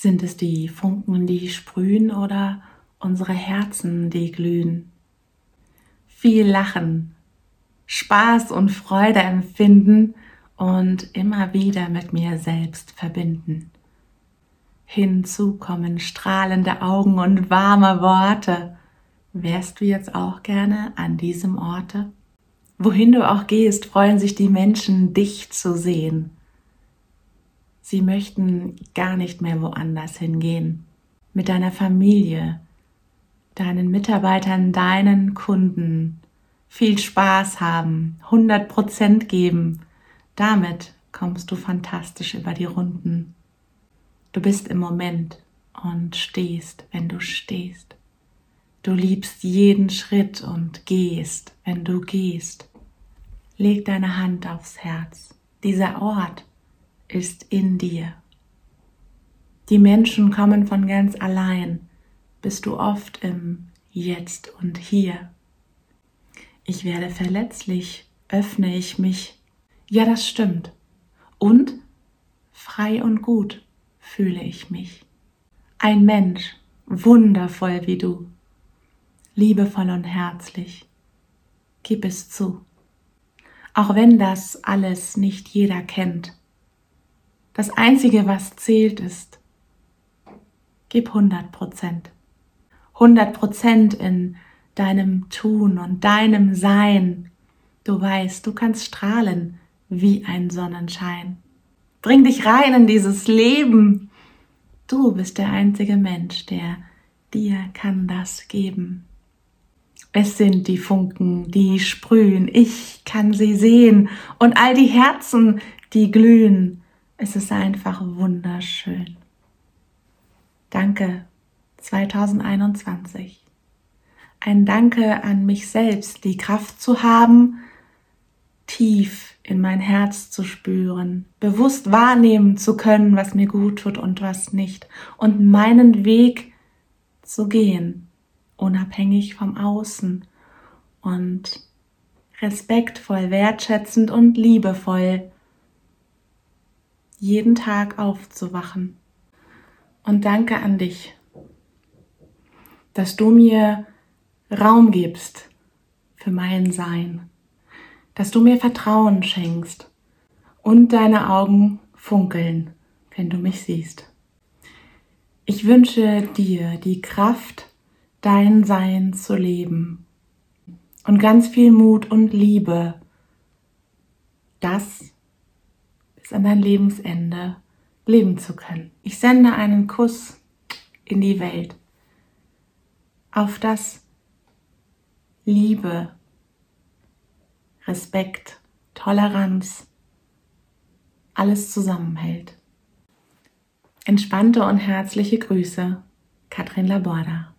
Sind es die Funken, die sprühen oder unsere Herzen, die glühen? Viel Lachen, Spaß und Freude empfinden und immer wieder mit mir selbst verbinden. Hinzu kommen strahlende Augen und warme Worte. Wärst du jetzt auch gerne an diesem Orte? Wohin du auch gehst, freuen sich die Menschen, dich zu sehen. Sie möchten gar nicht mehr woanders hingehen. Mit deiner Familie, deinen Mitarbeitern, deinen Kunden viel Spaß haben, 100 Prozent geben. Damit kommst du fantastisch über die Runden. Du bist im Moment und stehst, wenn du stehst. Du liebst jeden Schritt und gehst, wenn du gehst. Leg deine Hand aufs Herz. Dieser Ort ist in dir. Die Menschen kommen von ganz allein, bist du oft im Jetzt und Hier. Ich werde verletzlich, öffne ich mich. Ja, das stimmt. Und frei und gut fühle ich mich. Ein Mensch, wundervoll wie du, liebevoll und herzlich. Gib es zu. Auch wenn das alles nicht jeder kennt, das Einzige, was zählt, ist, gib 100 Prozent. 100 Prozent in deinem Tun und deinem Sein. Du weißt, du kannst strahlen wie ein Sonnenschein. Bring dich rein in dieses Leben. Du bist der einzige Mensch, der dir kann das geben. Es sind die Funken, die sprühen, ich kann sie sehen und all die Herzen, die glühen. Es ist einfach wunderschön. Danke 2021. Ein Danke an mich selbst, die Kraft zu haben, tief in mein Herz zu spüren, bewusst wahrnehmen zu können, was mir gut tut und was nicht, und meinen Weg zu gehen, unabhängig vom Außen und respektvoll, wertschätzend und liebevoll jeden Tag aufzuwachen. Und danke an dich, dass du mir Raum gibst für mein Sein, dass du mir Vertrauen schenkst und deine Augen funkeln, wenn du mich siehst. Ich wünsche dir die Kraft, dein Sein zu leben und ganz viel Mut und Liebe, das bis an dein Lebensende leben zu können. Ich sende einen Kuss in die Welt, auf das Liebe, Respekt, Toleranz alles zusammenhält. Entspannte und herzliche Grüße, Katrin Laborda.